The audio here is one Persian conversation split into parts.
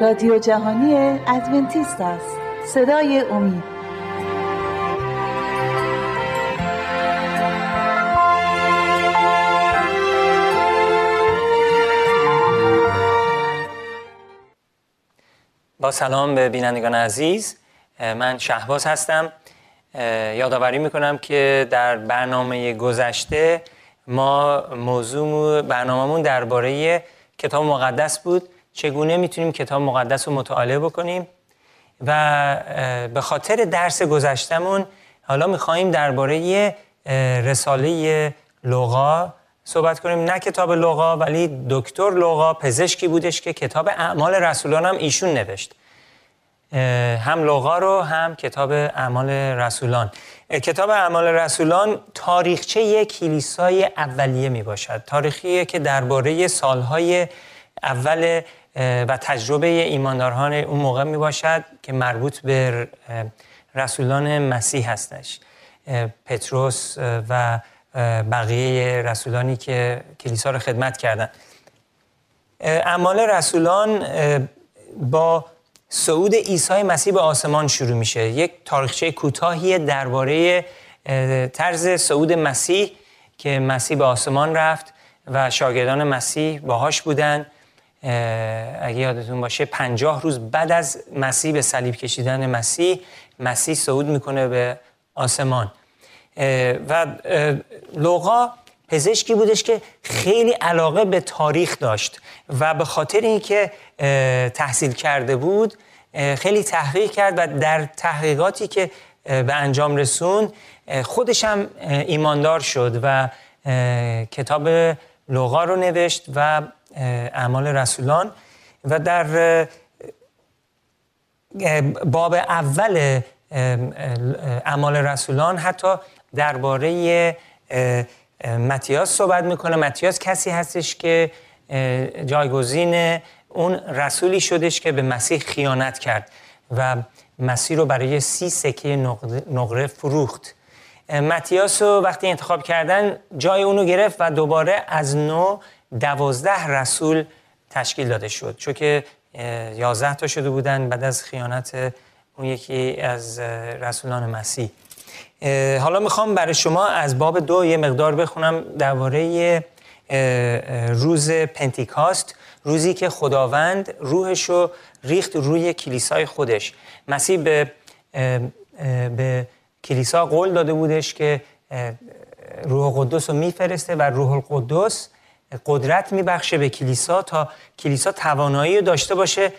رادیو جهانی ادونتیست است. صدای امید. با سلام به بینندگان عزیز. من شهباز هستم. یادآوری می‌کنم که در برنامه گذشته ما موضوع برنامهمون درباره کتاب مقدس بود. چگونه می‌تونیم کتاب مقدس رو مطالعه بکنیم و به خاطر درس گذشتمون حالا میخواییم درباره رساله لغا صحبت کنیم. نه کتاب لغا ولی دکتر لغا پزشکی بودش که کتاب اعمال رسولان هم ایشون نوشت. هم لغا رو هم کتاب اعمال رسولان. کتاب اعمال رسولان تاریخچه یک کلیسای اولیه می باشد تاریخیه که درباره سالهای اول و تجربه ایمانداران اون موقع می باشد که مربوط به رسولان مسیح هستش. پتروس و بقیه رسولانی که کلیسا رو خدمت کردند اعمال رسولان با صعود عیسی مسیح به آسمان شروع میشه. یک تاریخچه کوتاهی درباره طرز صعود مسیح که مسیح به آسمان رفت و شاگردان مسیح باهاش بودن. اگه یادتون باشه پنجاه روز بعد از مسیح به صلیب کشیدن مسیح مسیح صعود می‌کنه به آسمان. و لوقا پزشکی بودش که خیلی علاقه به تاریخ داشت و به خاطر اینکه تحصیل کرده بود خیلی تحقیق کرد و در تحقیقاتی که به انجام رسون خودش هم ایماندار شد و کتاب لغا رو نوشت و اعمال رسولان و در باب اول اعمال رسولان حتی درباره متیاس صحبت می‌کنه. متیاس کسی هستش که جایگزین اون رسولی شدش که به مسیح خیانت کرد و مسیح رو برای سی سکه نقره فروخت. متیاس رو وقتی انتخاب کردن جای اونو گرفت و دوباره از نو دوازده رسول تشکیل داده شد. چون که یازده تا شده بودن بعد از خیانت اون یکی از رسولان مسیح. حالا می‌خوام برای شما از باب دو یه مقدار بخونم درباره روز پنتیکاست روزی که خداوند روحش رو ریخت روی کلیسای خودش. مسیح به, به کلیسا قول داده بودش که روح قدس رو میفرسته و روح القدس قدرت میبخشه به کلیسا تا کلیسا توانایی داشته باشه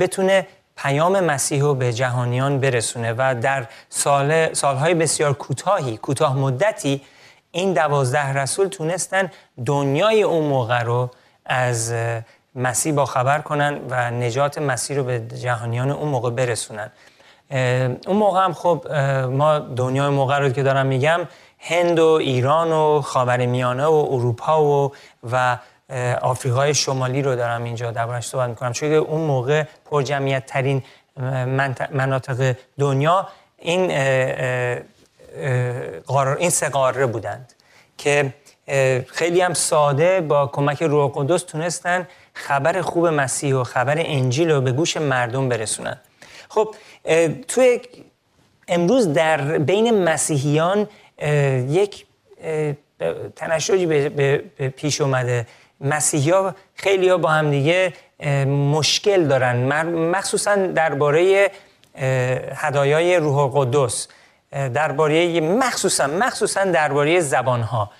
بتونه پیام مسیح رو به جهانیان برسونه. و در سال، سالهای بسیار کوتاهی کوتاه مدتی این دوازده رسول تونستن دنیای اون موقع رو از مسیح با خبر کنن و نجات مسیح رو به جهانیان اون موقع برسونن. اون موقع هم خب ما دنیای موقع رو که دارم میگم هند و ایران و خاورمیانه و اروپا و و آفریقای شمالی رو دارم اینجا دربارش صحبت می‌کنم. چون اون موقع پر جمعیت ترین مناطق دنیا این این سه قاره بودند که خیلی هم ساده با کمک روح قدس تونستن خبر خوب مسیح و خبر انجیل رو به گوش مردم برسونن. خب توی امروز در بین مسیحیان یک تنشجی به پیش اومده. مسیحی ها خیلی ها با هم دیگه مشکل دارن. مخصوصا درباره هدایای روح القدس. درباره مخصوصا مخصوصا درباره زبان ها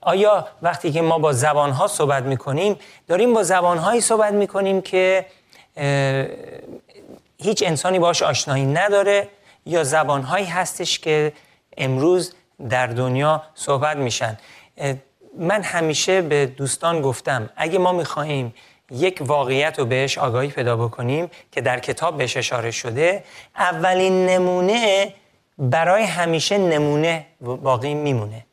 آیا وقتی که ما با زبان ها صحبت می‌کنیم داریم با زبان هایی صحبت می‌کنیم که هیچ انسانی باش آشنایی نداره یا زبان هایی هستش که امروز در دنیا صحبت میشن. من همیشه به دوستان گفتم اگه ما می‌خواهیم یک واقعیت رو بهش آگاهی پیدا بکنیم که در کتاب بهش اشاره شده اولین نمونه برای همیشه نمونه باقی میمونه.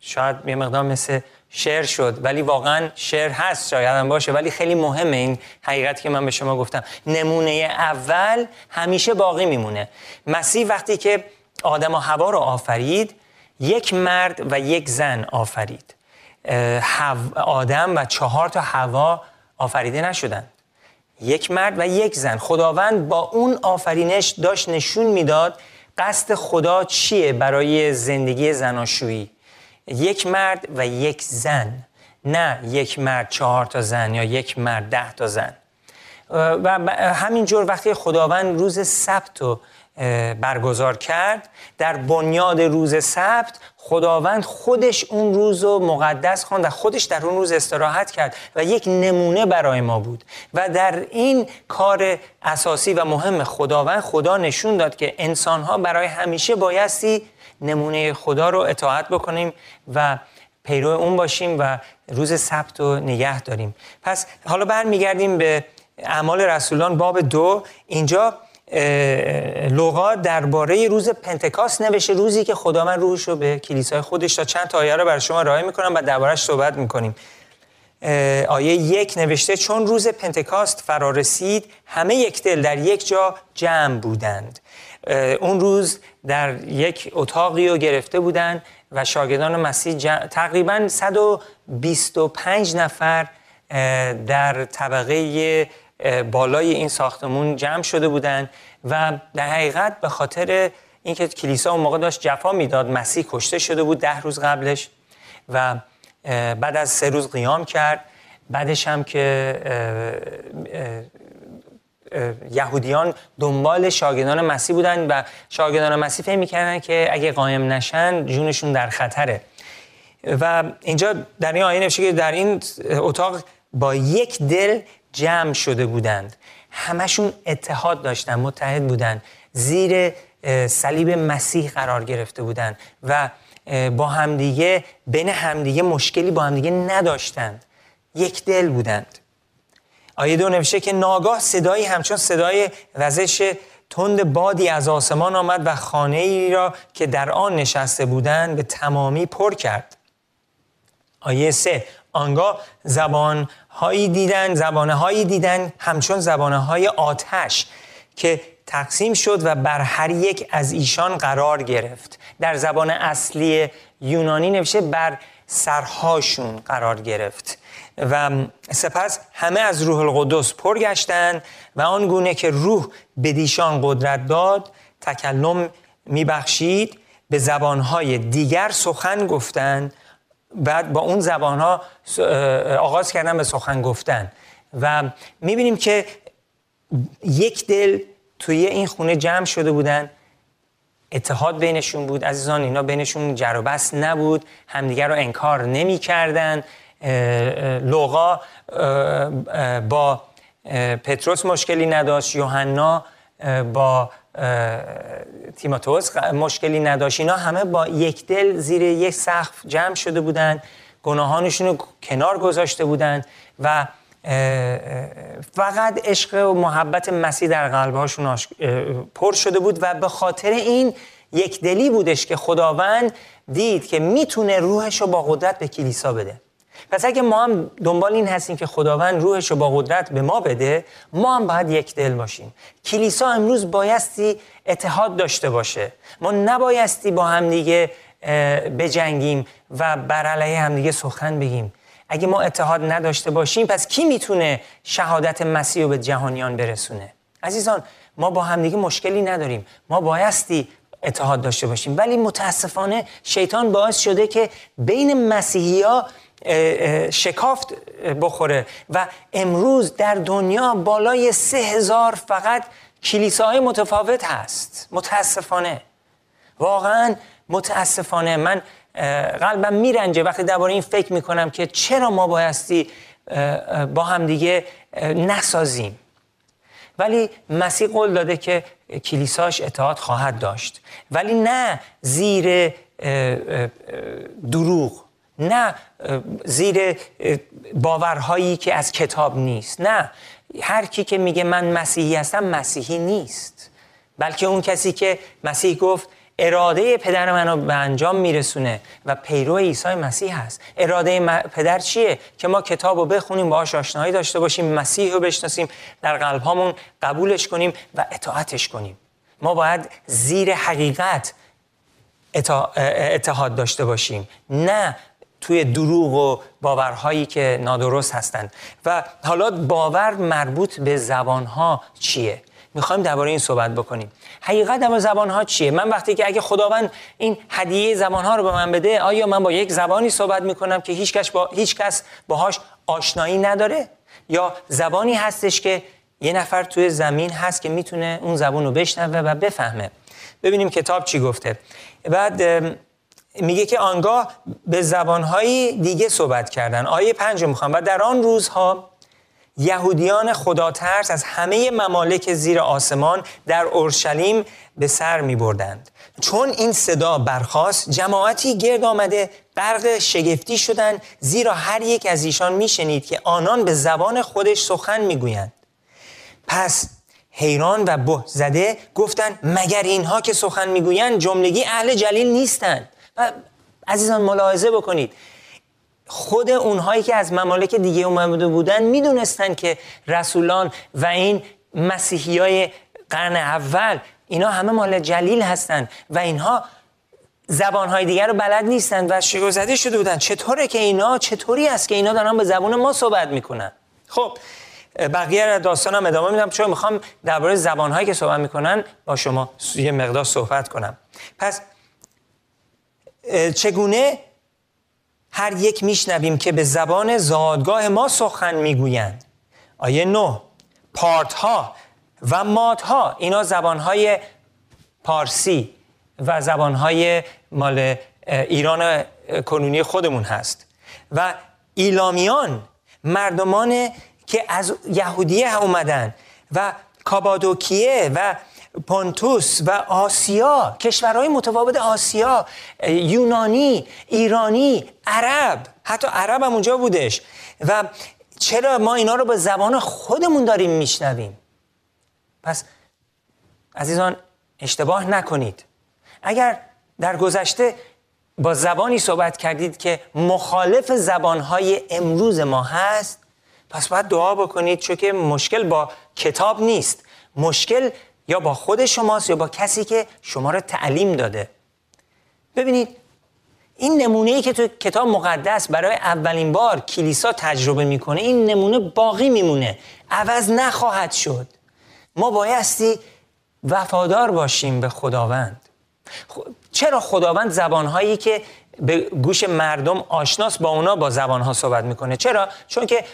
شاید یه مقدار مثل شعر شد ولی واقعا شعر هست شاید هم باشه ولی خیلی مهمه این حقیقتی که من به شما گفتم. نمونه اول همیشه باقی میمونه. مسیح وقتی که آدم و هوا رو آفرید یک مرد و یک زن آفرید. آدم و چهار تا هوا آفریده نشدند. یک مرد و یک زن. خداوند با اون آفرینش داشت نشون می‌داد قصد خدا چیه برای زندگی زناشویی. یک مرد و یک زن. نه یک مرد چهار تا زن یا یک مرد ده تا زن. و همینجور وقتی خداوند روز سبت رو برگزار کرد. در بنیاد روز سبت خداوند خودش اون روز رو مقدس خواند و خودش در اون روز استراحت کرد و یک نمونه برای ما بود. و در این کار اساسی و مهم خداوند خدا نشون داد که انسانها برای همیشه بایستی نمونه خدا رو اطاعت بکنیم و پیرو اون باشیم و روز سبت رو نگه داریم. پس حالا برمیگردیم به اعمال رسولان باب دو. اینجا لوقا درباره روز پنتکاست نوشته روزی که خداوند روحش رو به کلیسای خودش تا چند تا آیه رو برای شما راه می‌کنم و دربارش صحبت می‌کنیم. آیه یک نوشته چون روز پنتکاست فرا رسید همه یک دل در یک جا جمع بودند. اون روز در یک اتاقی رو گرفته بودند و شاگردان مسیح تقریبا 125 نفر در طبقه بالای این ساختمون جمع شده بودند و در حقیقت به خاطر اینکه کلیسا اون موقع داشت جفا می‌داد مسیح کشته شده بود ده روز قبلش و بعد از سه روز قیام کرد. بعدش هم که یهودیان دنبال شاگردان مسیح بودن و شاگردان مسیح فهم می‌کردن که اگه قایم نشن جونشون در خطره. و اینجا در این آیه نوشته که در این اتاق با یک دل جمع شده بودند. همشون اتحاد داشتن متحد بودند زیر صلیب مسیح قرار گرفته بودند و با همدیگه بین همدیگه مشکلی با همدیگه نداشتند. یک دل بودند. آیه دو نوشته که ناگاه صدایی همچون صدای وزش تند بادی از آسمان آمد و خانه ای را که در آن نشسته بودند به تمامی پر کرد. آیه سه آنگاه زبان هایی دیدن زبانه هایی دیدن همچون زبانه های آتش که تقسیم شد و بر هر یک از ایشان قرار گرفت. در زبان اصلی یونانی نوشته بر سرهاشون قرار گرفت. و سپس همه از روح القدس پر گشتند و آن گونه که روح به دیشان قدرت داد تکلم میبخشید به زبانهای دیگر سخن گفتند بعد با اون زبان ها آغاز کردن به سخن گفتن. و می‌بینیم که یک دل توی این خونه جمع شده بودن. اتحاد بینشون بود. عزیزان اینا بینشون جر بس نبود. همدیگر رو انکار نمی کردن لوقا با پتروس مشکلی نداشت. یوحنا با تیماتوس مشکلی نداشت. اینا همه با یک دل زیر یک سقف جمع شده بودند گناهانشون رو کنار گذاشته بودند و فقط عشق و محبت مسیح در قلبهاشون پر شده بود و به خاطر این یک دلی بودش که خداوند دید که می‌تونه روحش رو با قدرت به کلیسا بده. پس اگه ما هم دنبال این هستیم که خداوند روحش رو با قدرت به ما بده ما هم باید یک دل باشیم. کلیسا امروز بایستی اتحاد داشته باشه. ما نبایستی با همدیگه بجنگیم و بر علیه همدیگه سخن بگیم. اگه ما اتحاد نداشته باشیم پس کی می‌تونه شهادت مسیح رو به جهانیان برسونه؟ عزیزان ما با همدیگه مشکلی نداریم. ما بایستی اتحاد داشته باشیم. ولی متاسفانه شیطان باعث شده که بین مسیحی ها شکافت بخوره. و امروز در دنیا بالای سه هزار فقط کلیساهای متفاوت هست. متاسفانه. واقعا متاسفانه. من قلبم میرنجه وقتی درباره این فکر می‌کنم که چرا ما بایستی با هم دیگه نسازیم. ولی مسیح قول داده که کلیساش اطاعت خواهد داشت. ولی نه زیر دروغ. نه زیر باورهایی که از کتاب نیست. نه هر کی که میگه من مسیحی هستم مسیحی نیست. بلکه اون کسی که مسیح گفت اراده پدر منو به انجام میرسونه و پیرو عیسی مسیح هست. اراده پدر چیه؟ که ما کتاب رو بخونیم باهاش آشنایی داشته باشیم مسیح رو بشناسیم در قلب هامون قبولش کنیم و اطاعتش کنیم. ما باید زیر حقیقت اتحاد داشته باشیم. نه توی دروغ و باورهایی که نادرست هستند و حالا باور مربوط به زبانها چیه؟ می‌خوایم درباره این صحبت بکنیم. حقیقت در زبان ها چیه؟ من وقتی که اگه خداوند این هدیه زبان ها رو به من بده آیا من با یک زبانی صحبت می‌کنم که هیچ کس با هیچ کس باهاش آشنایی نداره؟ یا زبانی هستش که یه نفر توی زمین هست که می‌تونه اون زبان رو بشنوه و بفهمه؟ ببینیم کتاب چی گفته. بعد میگه که آنگاه به زبانهایی دیگه صحبت کردن. آیه پنج می‌خوام. و در آن روزها یهودیان خدا ترس از همه ممالک زیر آسمان در اورشلیم به سر می بردند. چون این صدا برخاست جماعتی گرد آمده غرق شگفتی شدند زیرا هر یک از ایشان میشنید که آنان به زبان خودش سخن می‌گویند. پس حیران و به زده گفتند مگر اینها که سخن می‌گویند جملگی اهل جلیل نیستند؟ و عزیزان ملاحظه بکنید. خود اونهایی که از ممالک دیگه اومده بودن می‌دونستن که رسولان و این مسیحی های قرن اول اینا همه مال جلیل هستند و اینها زبانهای دیگر رو بلد نیستند و شگوزده شده بودن. چطوره که اینا؟ چطوری است که اینا دارن به زبان ما صحبت می‌کنن؟ خب بقیه داستان هم ادامه میدم چون می‌خوام درباره زبانهایی که صحبت می‌کنن با شما یه مقدار صحبت کنم. پس چگونه هر یک میشنویم که به زبان زادگاه ما سخن می‌گویند. آیه نو پارت ها و مات ها اینا زبان های پارسی و زبان های مال ایران کنونی خودمون هست. و ایلامیان مردمان که از یهودیه اومدن و کابادوکیه و پونتوس و آسیا کشورهای متفاوت آسیا یونانی ایرانی عرب حتی عرب هم اونجا بودش. و چرا ما اینا رو به زبان خودمون داریم میشنویم؟ پس عزیزان اشتباه نکنید. اگر در گذشته با زبانی صحبت کردید که مخالف زبانهای امروز ما هست پس باید دعا بکنید چون که مشکل با کتاب نیست. مشکل یا با خود شماست یا با کسی که شما را تعلیم داده. ببینید این نمونه ای که تو کتاب مقدس برای اولین بار کلیسا تجربه می‌کنه این نمونه باقی میمونه. عوض نخواهد شد. ما بایستی وفادار باشیم به خداوند. چرا خداوند زبانهایی که به گوش مردم آشناس با اونا با زبانها صحبت می‌کنه؟ چرا؟ چون که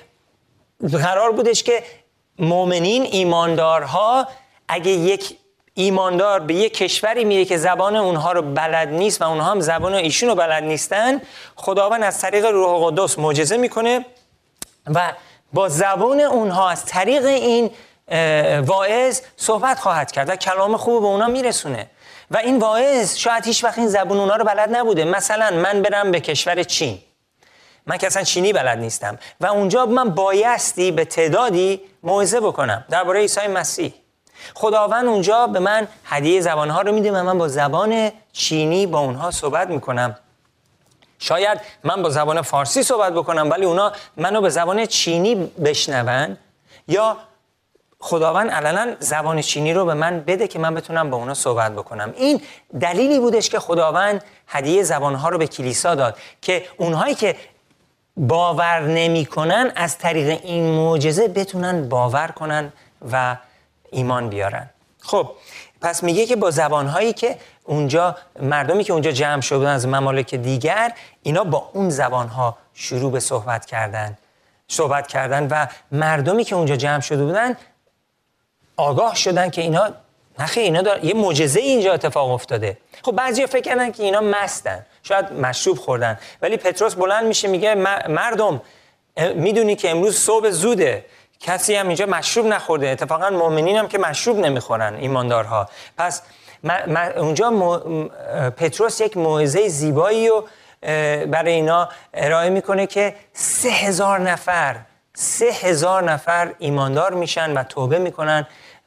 قرار بودش که مؤمنین ایماندارها اگه یک ایماندار به یک کشوری میره که زبان اونها رو بلد نیست و اونها هم زبان ایشون رو بلد نیستن خداوند از طریق روح قدس معجزه می‌کنه و با زبان اونها از طریق این واعظ صحبت خواهد کرد و کلام خوب به اونا میرسونه. و این واعظ شاید هیچ وقت این زبان اونا رو بلد نبوده. مثلا من برم به کشور چین. من که اصلا چینی بلد نیستم. و اونجا من بایستی به تعدادی موعظه بکنم. درباره عیسی مسیح. خداوند اونجا به من هدیه زبانها رو میده و من با زبان چینی با اونها صحبت می‌کنم. شاید من با زبان فارسی صحبت بکنم ولی اونا منو به زبان چینی بشنون یا خداوند علنا زبان چینی رو به من بده که من بتونم با اونا صحبت بکنم. این دلیلی بودش که خداوند هدیه زبانها رو به کلیسا داد که اونهایی که باور نمی‌کنن از طریق این معجزه بتونن باور کنن و ایمان بیارن. خب. پس میگه که با زبانهایی که اونجا مردمی که اونجا جمع شدن از ممالک دیگر اینا با اون زبانها شروع به صحبت کردن. صحبت کردن و مردمی که اونجا جمع شده بودن آگاه شدن که اینا نخی اینا دار... یه معجزه اینجا اتفاق افتاده. خب بعضی فکر کردن که اینا مستن. شاید مشروب خوردن. ولی پتروس بلند میشه میگه مردم می‌دونی که امروز صبح زوده. کسی هم اینجا مشروب نخورده. اتفاقا مؤمنین هم که مشروب نمی‌خورن ایماندارها. پس اونجا پتروس یک موعظه زیبایی رو برای اینا ارائه می‌کنه که سه هزار نفر سه هزار نفر ایماندار میشن و توبه می‌کنن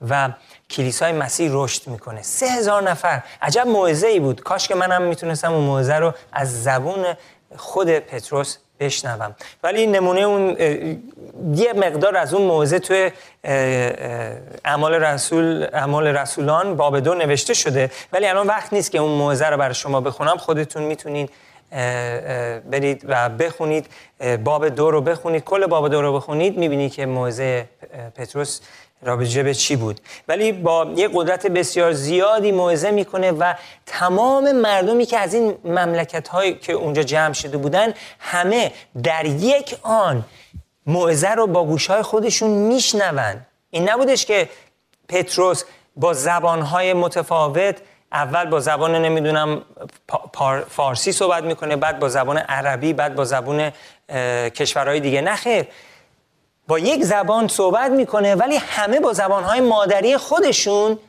و کلیسای مسیح رشد می‌کنه. سه هزار نفر. عجب موعظه ای بود. کاش که منم می‌تونستم اون موعظه رو از زبون خود پتروس بشنوم. ولی نمونه اون یه مقدار از اون موعظه توی اعمال رسول اعمال رسولان باب دو نوشته شده. ولی الان وقت نیست که اون موعظه رو برای شما بخونم. خودتون می‌تونین برید و بخونید. باب دو رو بخونید. کل باب دو رو بخونید. می‌بینید که موعظه پتروس رابطه به چی بود؟ ولی با یه قدرت بسیار زیادی موعظه می‌کنه و تمام مردمی که از این مملکت هایی که اونجا جمع شده بودن همه در یک آن موعظه رو با گوشهای خودشون میشنون. این نبودش که پتروس با زبانهای متفاوت اول با زبان نمی‌دونم فارسی صحبت می‌کنه بعد با زبان عربی بعد با زبان کشورهای دیگه. نخیر با یک زبان صحبت می‌کنه ولی همه با زبانهای مادری خودشون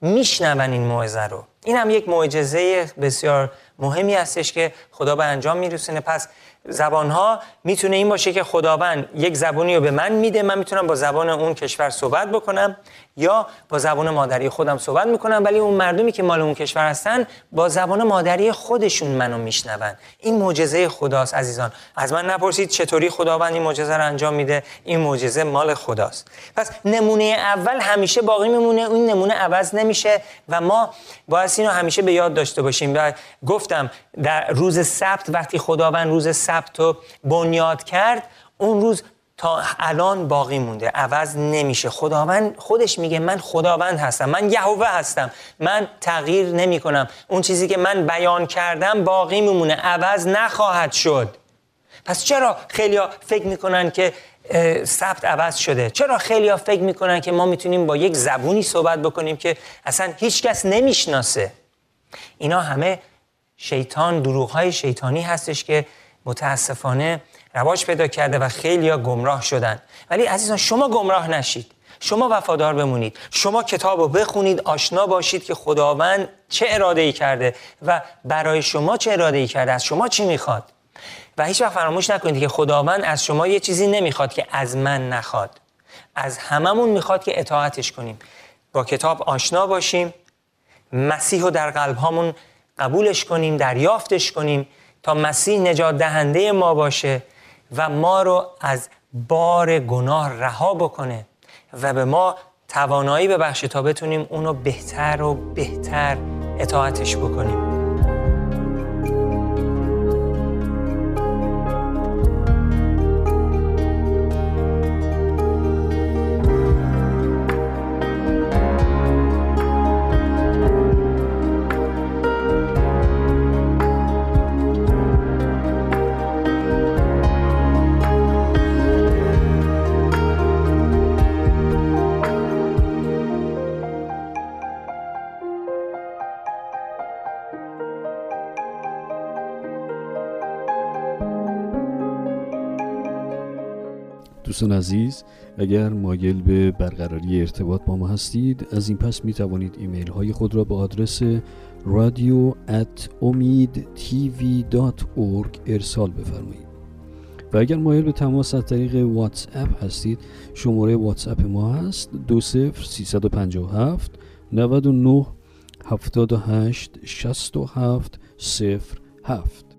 میشنون این موعظه رو. این هم یک معجزه بسیار مهمی هستش که خدا به انجام میرسونه. پس زبان ها می‌تونه این باشه که خداوند یک زبانی رو به من میده من می‌تونم با زبان اون کشور صحبت بکنم. یا با زبان مادری خودم صحبت می‌کنم ولی اون مردمی که مال اون کشور هستن با زبان مادری خودشون منو میشنون. این معجزه خداست عزیزان. از من نپرسید چطوری خداوند این معجزه رو انجام میده؟ این معجزه مال خداست. پس نمونه اول همیشه باقی میمونه اون نمونه عوض نمیشه و ما باید اینو همیشه به یاد داشته باشیم. و گفتم در روز سبت وقتی خداوند روز سبت رو بنیاد کرد اون روز تا الان باقی مونده. عوض نمیشه. خداوند خودش میگه من خداوند هستم. من یهوه هستم. من تغییر نمی کنم اون چیزی که من بیان کردم باقی میمونه. عوض نخواهد شد. پس چرا خیلیا فکر می‌کنن که سبت عوض شده؟ چرا خیلیا فکر می‌کنن که ما می‌تونیم با یک زبونی صحبت بکنیم که اصلا هیچکس نمی‌شناسه؟ اینا همه شیطان دروغ های شیطانی هستش که متاسفانه رواج پیدا کرده و خیلی ها گمراه شدن. ولی عزیزان شما گمراه نشید. شما وفادار بمونید. شما کتاب رو بخونید آشنا باشید که خداوند چه اراده ای کرده و برای شما چه اراده ای کرده از شما چی می‌خواد. و هیچ وقت فراموش نکنید که خداوند از شما یه چیزی نمی‌خواد که از من نخواد. از هممون می‌خواد که اطاعتش کنیم. با کتاب آشنا باشیم. مسیح رو در قلب هامون قبولش کنیم دریافتش کنیم تا مسیح نجات دهنده ما باشه. و ما رو از بار گناه رها بکنه و به ما توانایی ببخشه تا بتونیم اونو بهتر و بهتر اطاعتش بکنیم. دوستان عزیز اگر مایل به برقراری ارتباط با ما هستید از این پس می توانید ایمیل های خود را به آدرس رادیو ارسال بفرمایید. و اگر مایل به تماس از طریق واتس اپ هستید شماره واتس اپ ما هست 20 357 99 78 67 07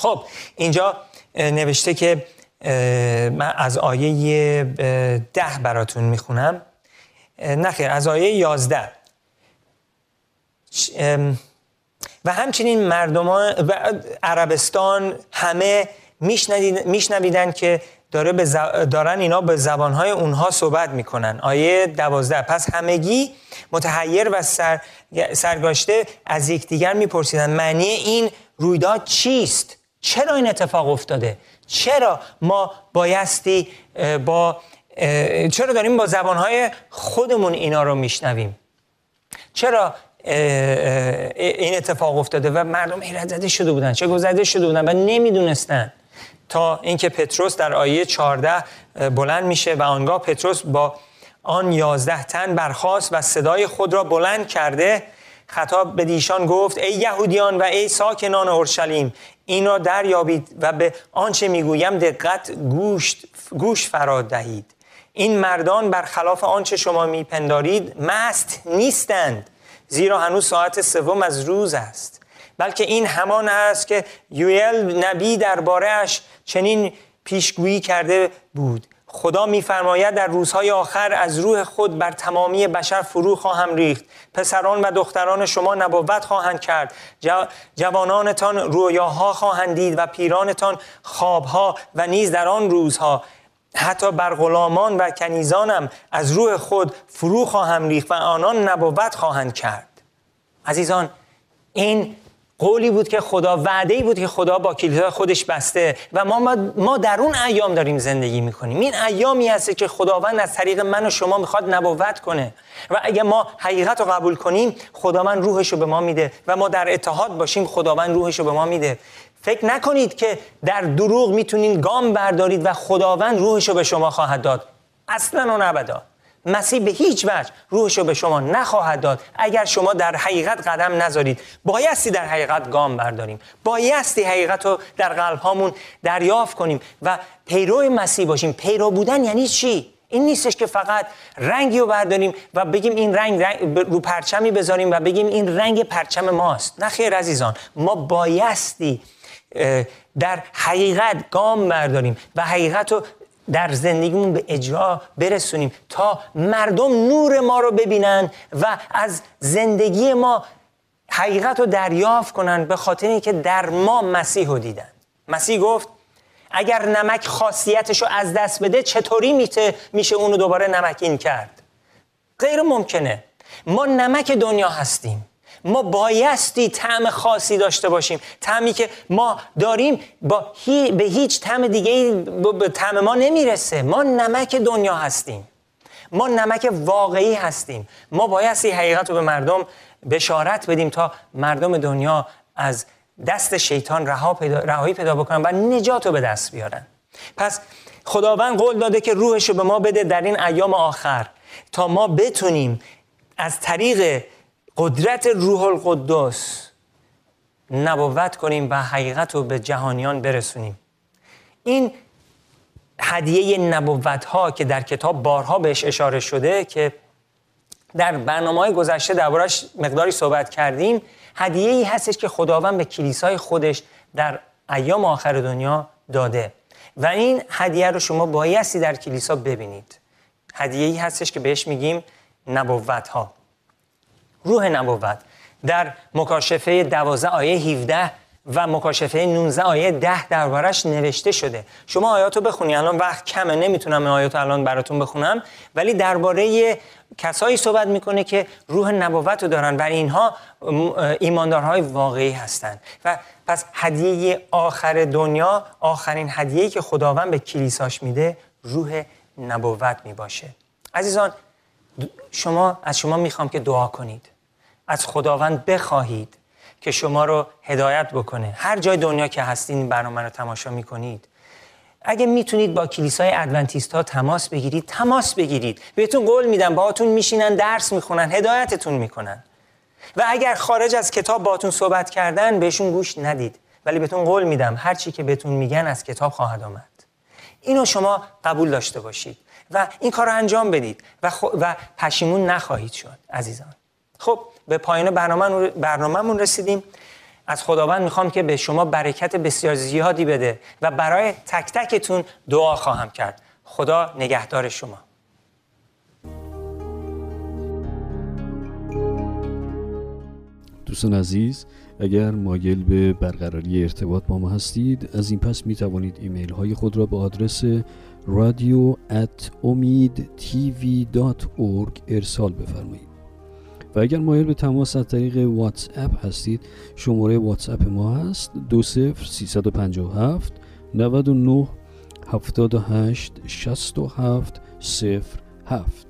خب اینجا نوشته که من از آیه ده براتون می‌خونم. نخیر از آیه یازده. و همچنین مردمان و عربستان همه میشنویدن که داره به دارن اینا به زبانهای اونها صحبت می‌کنن. آیه دوازده. پس همگی متحیر و سر... سرگاشته از یکدیگر میپرسیدن معنی این رویداد چیست؟ چرا این اتفاق افتاده؟ چرا ما بایستی با چرا داریم با زبانهای خودمون اینا رو میشنویم؟ چرا این اتفاق افتاده و مردم حیرت زده شده بودن چه گذرده شده بودن و نمی‌دونستن؟ تا اینکه پتروس در آیه 14 بلند میشه و آنگاه پتروس با آن یازده تن برخاست و صدای خود را بلند کرده خطاب به دیشان گفت ای یهودیان و ای ساکنان اورشلیم این را دریابید و به آنچه می‌گویم دقت گوش, گوش فرا دهید. این مردان برخلاف آنچه شما میپندارید مست نیستند زیرا هنوز ساعت سوم از روز است. بلکه این همان است که یویل نبی دربارهش چنین پیشگویی کرده بود. خدا میفرماید در روزهای آخر از روح خود بر تمامی بشر فرو خواهم ریخت. پسران و دختران شما نبوت خواهند کرد. جوانانتان رویاها خواهند دید و پیرانتان خوابها و نیز در آن روزها. حتی بر غلامان و کنیزانم از روح خود فرو خواهم ریخت و آنان نبوت خواهند کرد. عزیزان این قولی بود که خدا وعده بود که خدا با کلیسا خودش بسته و ما ما در اون ایام داریم زندگی می‌کنیم. این ایامی هست که خداوند از طریق من و شما می‌خواد نبوت کنه. و اگه ما حقیقت رو قبول کنیم خداوند روحش رو به ما میده و ما در اتحاد باشیم خداوند روحش رو به ما میده. فکر نکنید که در دروغ می‌تونید گام بردارید و خداوند روحش رو به شما خواهد داد. اصلا و نبدا مسیح به هیچ وجه روحش رو به شما نخواهد داد. اگر شما در حقیقت قدم نذارید بایستی در حقیقت گام برداریم. بایستی حقیقت رو در قلب هامون دریافت کنیم و پیرو مسیح باشیم. پیرو بودن یعنی چی؟ این نیستش که فقط رنگی رو برداریم و بگیم این رنگ, رنگ رو پرچمی بذاریم و بگیم این رنگ پرچم ماست. نه خیر عزیزان. ما بایستی در حقیقت گام برداریم و حقیقت رو در زندگیمون به اجرا برسونیم تا مردم نور ما رو ببینن و از زندگی ما حقیقت رو دریافت کنن به خاطر که در ما مسیح رو دیدن. مسیح گفت اگر نمک خاصیتش رو از دست بده چطوری میته؟ میشه اونو دوباره نمکین کرد. غیر ممکنه. ما نمک دنیا هستیم. ما بایستی طعم خاصی داشته باشیم. طعمی که ما داریم با به هیچ طعم دیگه به طعم ما نمی‌رسه. ما نمک دنیا هستیم. ما نمک واقعی هستیم. ما بایستی حقیقت رو به مردم بشارت بدیم تا مردم دنیا از دست شیطان رها پیدا، رهایی پیدا بکنن و نجات رو به دست بیارن. پس خداوند قول داده که روحش رو به ما بده در این ایام آخر تا ما بتونیم از طریق قدرت روح القدس نبوت کنیم و حقیقت رو به جهانیان برسونیم. این هدیه نبوت ها که در کتاب بارها بهش اشاره شده که در برنامه های گذشته دربارش مقداری صحبت کردیم هدیه ای هستش که خداوند به کلیسای خودش در ایام آخر دنیا داده و این هدیه رو شما بایستی در کلیسا ببینید. هدیه ای هستش که بهش میگیم نبوت ها روح نبوت. در مکاشفه 12 آیه 17 و مکاشفه 19 آیه 10 دربارش نوشته شده. شما آیات رو بخونی. الان وقت کمه. نمی‌تونم این آیات الان براتون بخونم. ولی درباره کسایی صحبت می‌کنه که روح نبوت رو دارن و اینها ایماندارهای واقعی هستند و پس هدیه آخر دنیا آخرین هدیه‌ای که خداوند به کلیساش میده روح نبوت می‌باشه. عزیزان شما از شما می‌خوام که دعا کنید. از خداوند بخواهید که شما رو هدایت بکنه. هر جای دنیا که هستین این برنامه رو تماشا می‌کنید. اگه می‌تونید با کلیسای ادونتیست ها تماس بگیرید تماس بگیرید. بهتون قول میدم باهاتون میشینن درس می‌خونن هدایتتون می‌کنن. و اگر خارج از کتاب باهاتون صحبت کردن بهشون گوش ندید. ولی بهتون قول میدم هر چی که بهتون میگن از کتاب خواهد آمد. اینو شما قبول داشته باشید. و این کار رو انجام بدید. و, و پشیمون نخواهید شد عزیزان. خب به پایان برنامه برنامهمون رسیدیم. از خداوند می‌خوام که به شما برکت بسیار زیادی بده و برای تک تکتون دعا خواهم کرد. خدا نگهدار شما. دوستان عزیز اگر مایل به برقراری ارتباط با ما هستید از این پس می توانید ایمیل های خود را به آدرس at ارسال بفرمایید. و اگر مایل به تماس از طریق واتس اپ هستید شماره واتس اپ ما هست 20 357 99 78 67 07